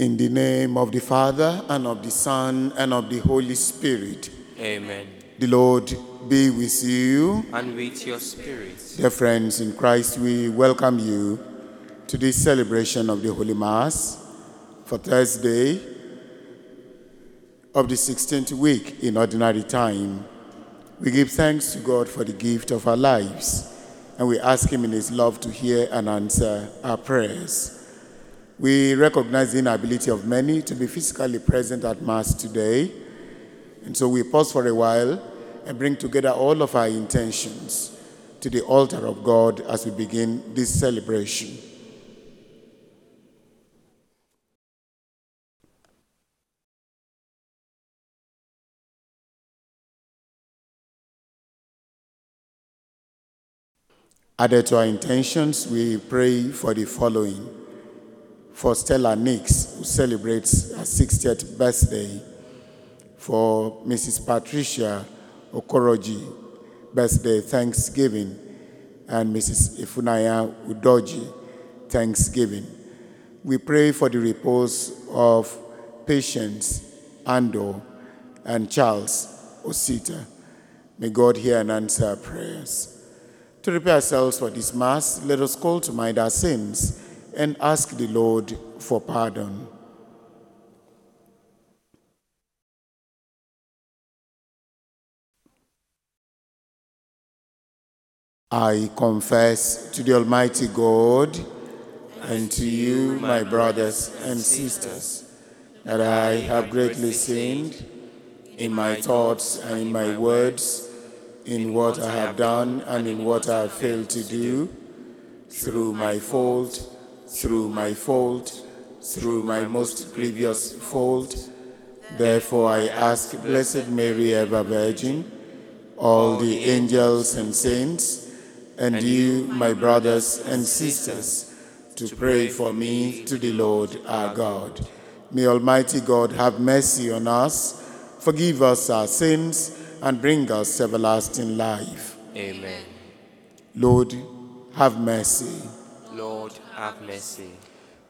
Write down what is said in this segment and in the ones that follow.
In the name of the Father, and of the Son, and of the Holy Spirit. Amen. The Lord be with you. And with your spirit. Dear friends in Christ, we welcome you to this celebration of the Holy Mass for Thursday of the 16th week in Ordinary Time. We give thanks to God for the gift of our lives, and we ask Him in His love to hear and answer our prayers. We recognize the inability of many to be physically present at Mass today, and so we pause for a while and bring together all of our intentions to the altar of God as we begin this celebration. Added to our intentions, we pray for the following. For Stella Nix, who celebrates her 60th birthday. For Mrs. Patricia Okoroji, birthday Thanksgiving. And Mrs. Ifunaya Udoji, Thanksgiving. We pray for the repose of Patience Ando and Charles Osita. May God hear and answer our prayers. To prepare ourselves for this Mass, let us call to mind our sins and ask the Lord for pardon. I confess to the Almighty God and to you, my brothers and sisters, that I have greatly sinned in my thoughts and in my words, in what I have done and in what I have failed to do, through my fault, through my fault, through my most grievous fault. Therefore, I ask Blessed Mary, ever Virgin, all the angels and saints, and you, my brothers and sisters, to pray for me to the Lord our God. May Almighty God have mercy on us, forgive us our sins, and bring us everlasting life. Amen. Lord, have mercy. Lord, have mercy.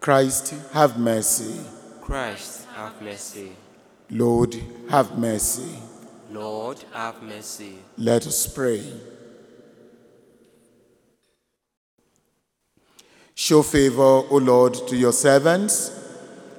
Christ, have mercy. Christ, have mercy. Lord, have mercy. Lord, have mercy. Let us pray. Show favor, O Lord, to your servants,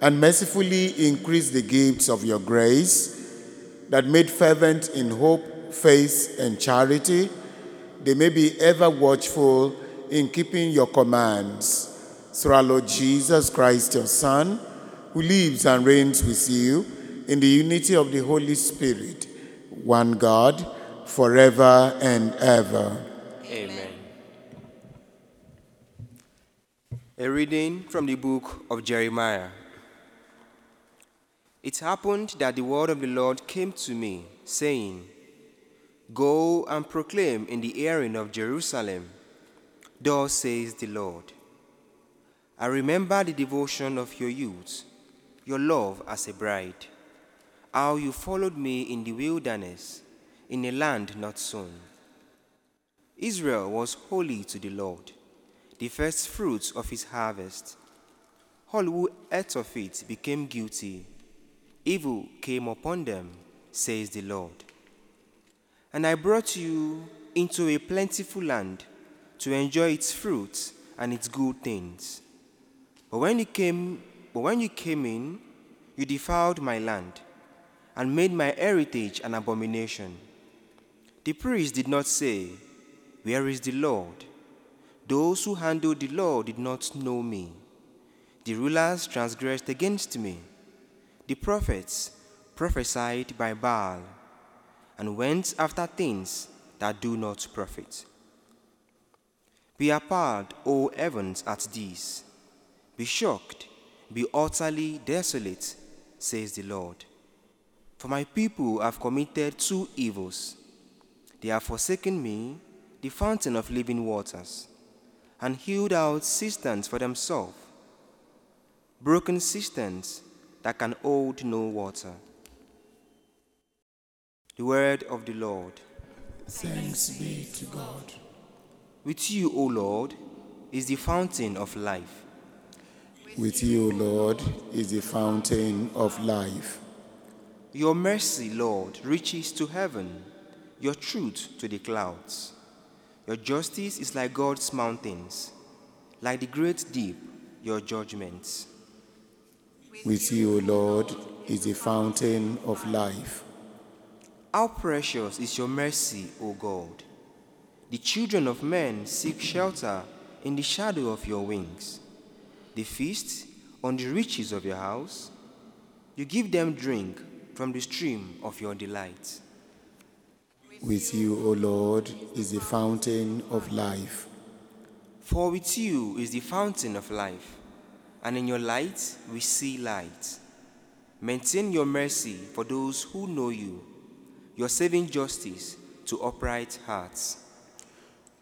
and mercifully increase the gifts of your grace, that made fervent in hope, faith, and charity, they may be ever watchful in keeping your commands. Through our Lord Jesus Christ, your Son, who lives and reigns with you in the unity of the Holy Spirit, one God, forever and ever. Amen. A reading from the book of Jeremiah. It happened that the word of the Lord came to me, saying, Go and proclaim in the hearing of Jerusalem, Thus says the Lord. I remember the devotion of your youth, your love as a bride, how you followed me in the wilderness, in a land not sown. Israel was holy to the Lord, the first fruits of his harvest. All who ate of it became guilty. Evil came upon them, says the Lord. And I brought you into a plentiful land to enjoy its fruits and its good things. But when you came, but when you came in, you defiled my land and made my heritage an abomination. The priests did not say, Where is the Lord? Those who handled the law did not know me. The rulers transgressed against me. The prophets prophesied by Baal and went after things that do not profit. Be appalled, O heavens, at this. Be shocked, be utterly desolate, says the Lord. For my people have committed two evils. They have forsaken me, the fountain of living waters, and hewed out cisterns for themselves, broken cisterns that can hold no water. The word of the Lord. Thanks be to God. With you, O Lord, is the fountain of life. With you, O Lord, is the fountain of life. Your mercy, Lord, reaches to heaven, your truth to the clouds. Your justice is like God's mountains, like the great deep, your judgments. With you, O Lord, is the fountain of life. How precious is your mercy, O God! The children of men seek shelter in the shadow of your wings. They feast on the riches of your house. You give them drink from the stream of your delight. With you, O Lord, is the fountain of life. For with you is the fountain of life, and in your light we see light. Maintain your mercy for those who know you, your saving justice to upright hearts.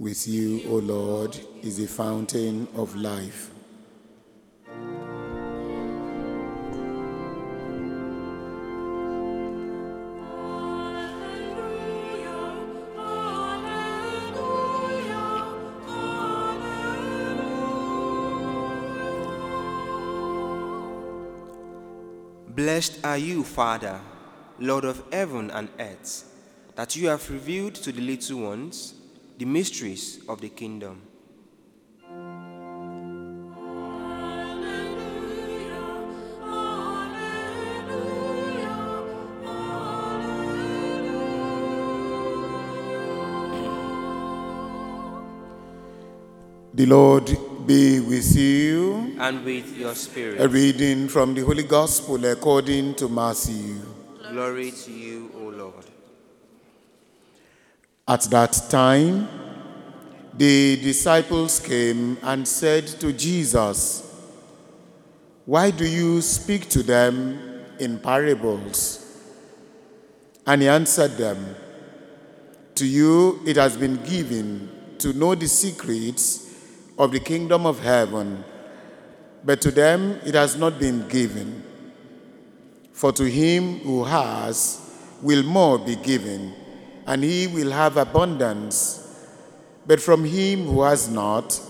With you, O Lord, is the fountain of life. Blessed are you, Father, Lord of heaven and earth, that you have revealed to the little ones the mysteries of the kingdom. The Lord be with you. And with your spirit. A reading from the Holy Gospel according to Matthew. Glory to you, O Lord. At that time, the disciples came and said to Jesus, Why do you speak to them in parables? And he answered them, To you it has been given to know the secrets of the kingdom of heaven, but to them it has not been given. For to him who has will more be given, and he will have abundance. But from him who has not,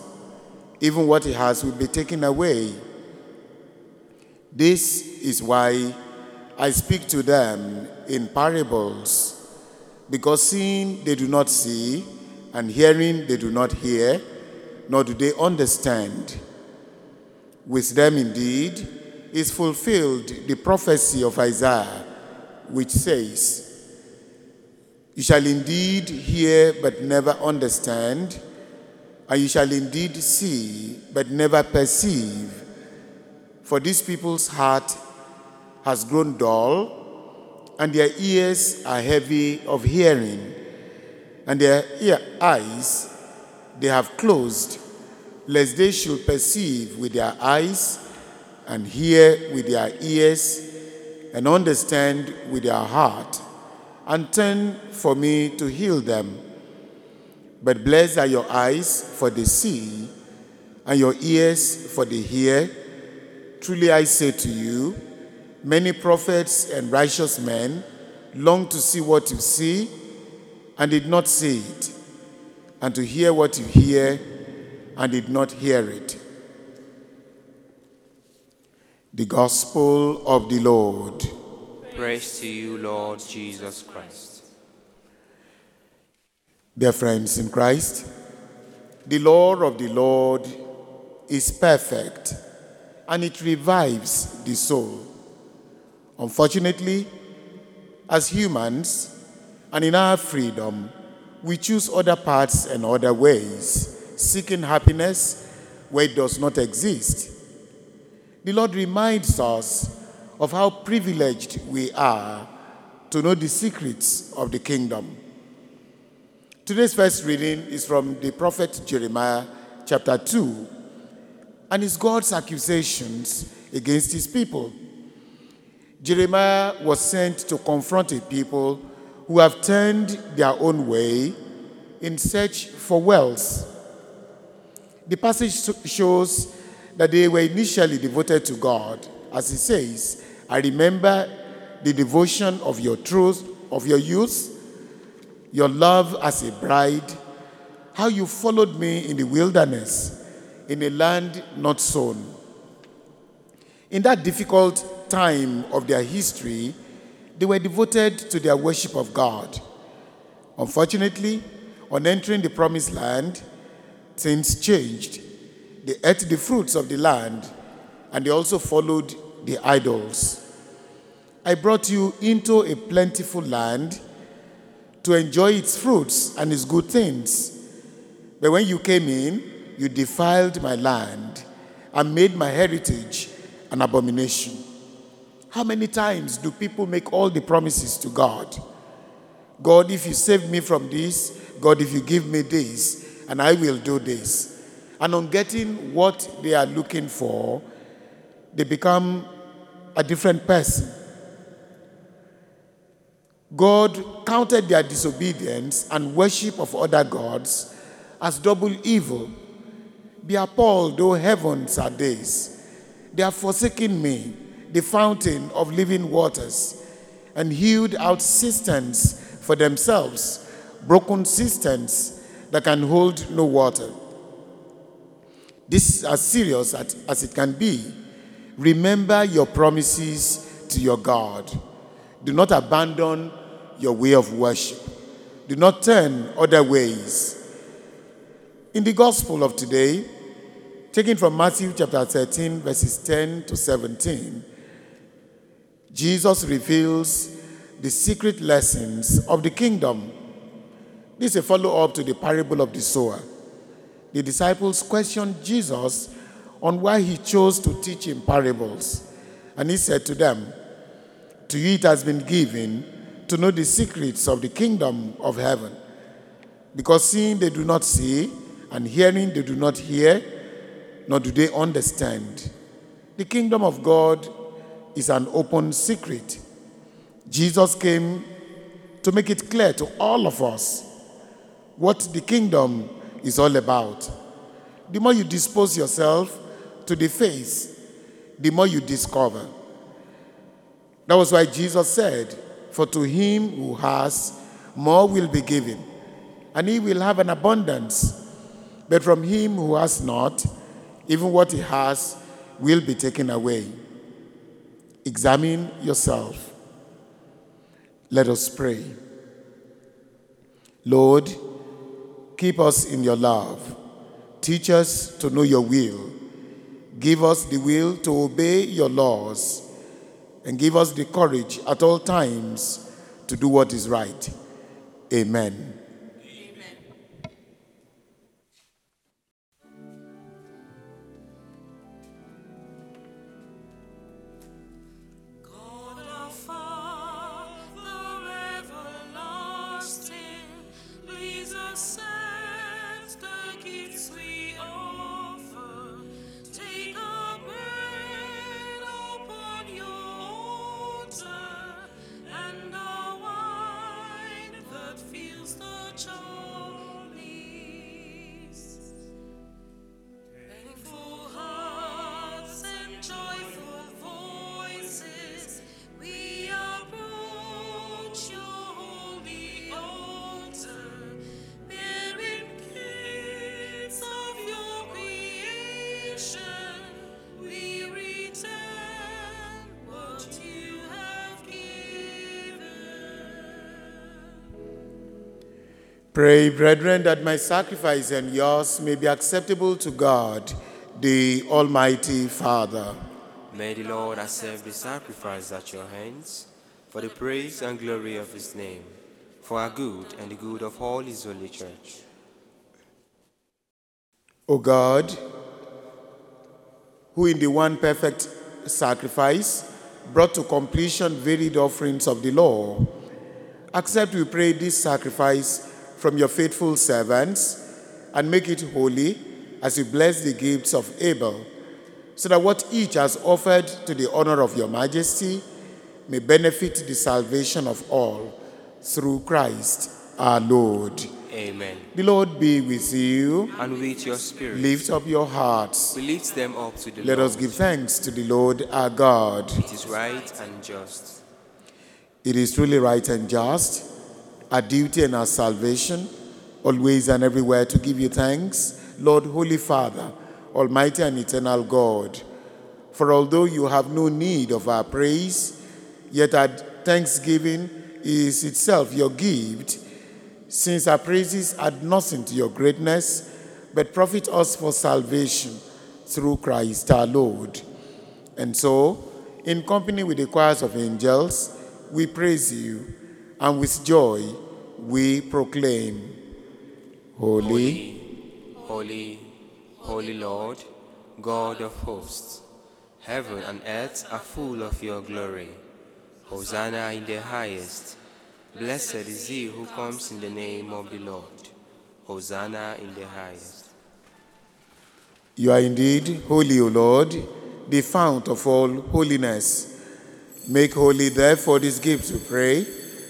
even what he has will be taken away. This is why I speak to them in parables, because seeing they do not see, and hearing they do not hear, nor do they understand. With them indeed is fulfilled the prophecy of Isaiah, which says, You shall indeed hear but never understand, and you shall indeed see but never perceive. For these people's heart has grown dull, and their ears are heavy of hearing, and their ear eyes they have closed, lest they should perceive with their eyes, and hear with their ears, and understand with their heart, and turn for me to heal them. But blessed are your eyes, for they see, and your ears, for they hear. Truly I say to you, many prophets and righteous men long to see what you see, and did not see it, and to hear what you hear, and did not hear it. The Gospel of the Lord. Praise to you, Lord Jesus Christ. Dear friends in Christ, the law of the Lord is perfect and it revives the soul. Unfortunately, as humans and in our freedom, we choose other paths and other ways, seeking happiness where it does not exist. The Lord reminds us of how privileged we are to know the secrets of the kingdom. Today's first reading is from the prophet Jeremiah, chapter 2, and it's God's accusations against his people. Jeremiah was sent to confront a people who have turned their own way in search for wealth. The passage shows that they were initially devoted to God. As it says, I remember the devotion of your truth, of your youth, your love as a bride, how you followed me in the wilderness, in a land not sown. In that difficult time of their history, they were devoted to their worship of God. Unfortunately, on entering the promised land, things changed. They ate the fruits of the land and they also followed the idols. I brought you into a plentiful land to enjoy its fruits and its good things. But when you came in, you defiled my land and made my heritage an abomination. How many times do people make all the promises to God? God, if you save me from this, God, if you give me this, and I will do this. And on getting what they are looking for, they become a different person. God counted their disobedience and worship of other gods as double evil. Be appalled, O heavens, are days. They have forsaken me, the fountain of living waters, and hewed out cisterns for themselves, broken cisterns that can hold no water. This is as serious as it can be. Remember your promises to your God. Do not abandon your way of worship. Do not turn other ways. In the gospel of today, taken from Matthew chapter 13, verses 10 to 17, Jesus reveals the secret lessons of the kingdom. This is a follow up to the parable of the sower. The disciples questioned Jesus on why he chose to teach in parables. And he said to them, To you it has been given to know the secrets of the kingdom of heaven. Because seeing they do not see, and hearing they do not hear, nor do they understand. The kingdom of God is an open secret. Jesus came to make it clear to all of us what the kingdom is all about. The more you dispose yourself to the face, the more you discover. That was why Jesus said, For to him who has, more will be given, and he will have an abundance. But from him who has not, even what he has will be taken away. Examine yourself. Let us pray. Lord, keep us in your love. Teach us to know your will. Give us the will to obey your laws. And give us the courage at all times to do what is right. Amen. Pray, brethren, that my sacrifice and yours may be acceptable to God, the Almighty Father. May the Lord accept the sacrifice at your hands for the praise and glory of his name, for our good and the good of all his holy church. O God, who in the one perfect sacrifice brought to completion varied offerings of the law, accept, we pray, this sacrifice from your faithful servants and make it holy as you bless the gifts of Abel, so that what each has offered to the honor of your majesty may benefit the salvation of all through Christ our Lord. Amen. The Lord be with you. And with your spirit, Lift up your hearts. we lift them up to the Lord. Let Lord. us give thanks to the Lord our God. It is right and just. It is truly right and just, our duty and our salvation, always and everywhere to give you thanks, Lord, Holy Father, Almighty and eternal God. For although you have no need of our praise, yet our thanksgiving is itself your gift, since our praises add nothing to your greatness, but profit us for salvation through Christ our Lord. And so, in company with the choirs of angels, we praise you, and with joy we proclaim, Holy, Holy, holy Lord, God of hosts, heaven and earth are full of your glory. Hosanna in the highest. Blessed is he who comes in the name of the Lord. Hosanna in the highest. you are indeed holy, O Lord, the fount of all holiness. Make holy, therefore, these gifts, we pray,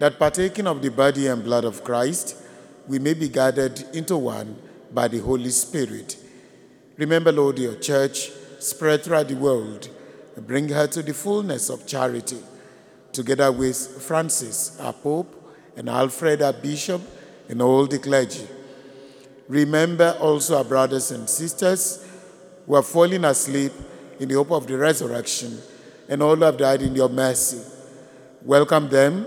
that partaking of the body and blood of Christ, we may be gathered into one by the Holy Spirit. Remember, Lord, your church spread throughout the world and bring her to the fullness of charity, together with Francis, our Pope, and Alfred, our Bishop, and all the clergy. Remember also our brothers and sisters who are falling asleep in the hope of the resurrection, and all who have died in your mercy. Welcome them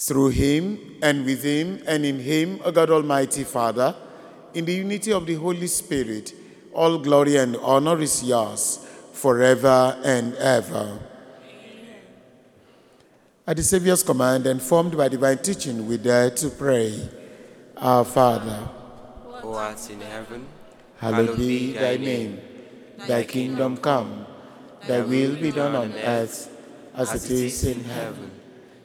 Through him, and with him, and in him, O God Almighty Father, in the unity of the Holy Spirit, all glory and honor is yours forever and ever. At the Savior's command and formed by divine teaching, we dare to pray. Our Father, Who art in heaven, hallowed be thy name. Thy kingdom come, thy will be done on earth as it is in heaven.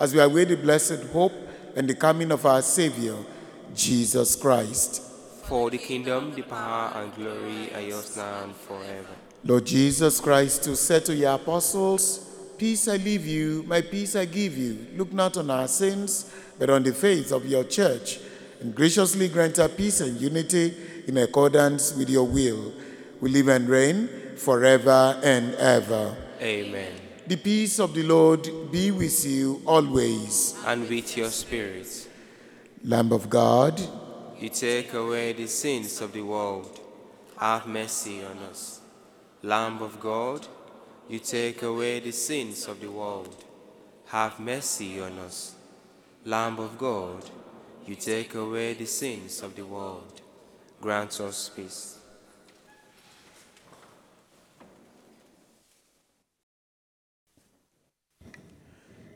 as we await the blessed hope and the coming of our Savior, Jesus Christ. For the kingdom, the power, and glory are yours now and forever. Lord Jesus Christ, who said to your apostles, Peace I leave you, my peace I give you. Look not on our sins, but on the faith of your church, and graciously grant her peace and unity in accordance with your will. We live and reign forever and ever. Amen. The peace of the Lord be with you always. and with your spirit. Lamb of God, You take away the sins of the world. Have mercy on us. Lamb of God, you take away the sins of the world. Have mercy on us. Lamb of God, you take away the sins of the world. Grant us peace.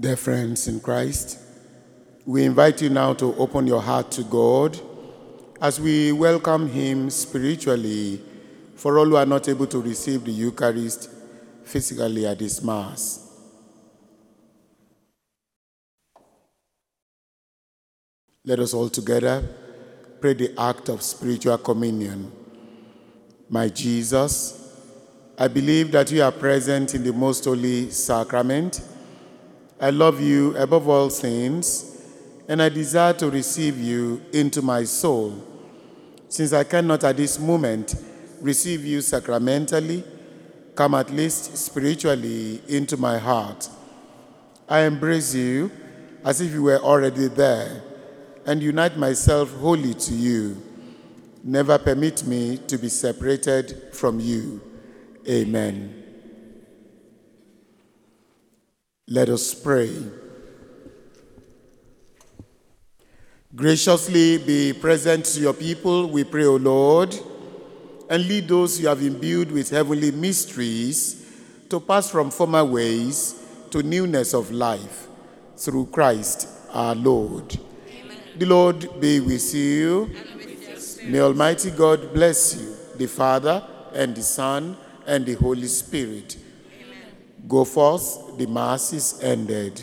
Dear friends in Christ, we invite you now to open your heart to God as we welcome Him spiritually for all who are not able to receive the Eucharist physically at this Mass. Let us all together pray the act of spiritual communion. My Jesus, I believe that you are present in the most holy sacrament. I love you above all things, and I desire to receive you into my soul. Since I cannot at this moment receive you sacramentally, come at least spiritually into my heart. I embrace you as if you were already there and unite myself wholly to you. Never permit me to be separated from you. Amen. Let us pray. Graciously be present to your people, we pray, O Lord, and lead those you have imbued with heavenly mysteries to pass from former ways to newness of life through Christ our Lord. The Lord be with you. May Almighty God bless you, the Father, and the Son, and the Holy Spirit. Go forth, the Mass is ended.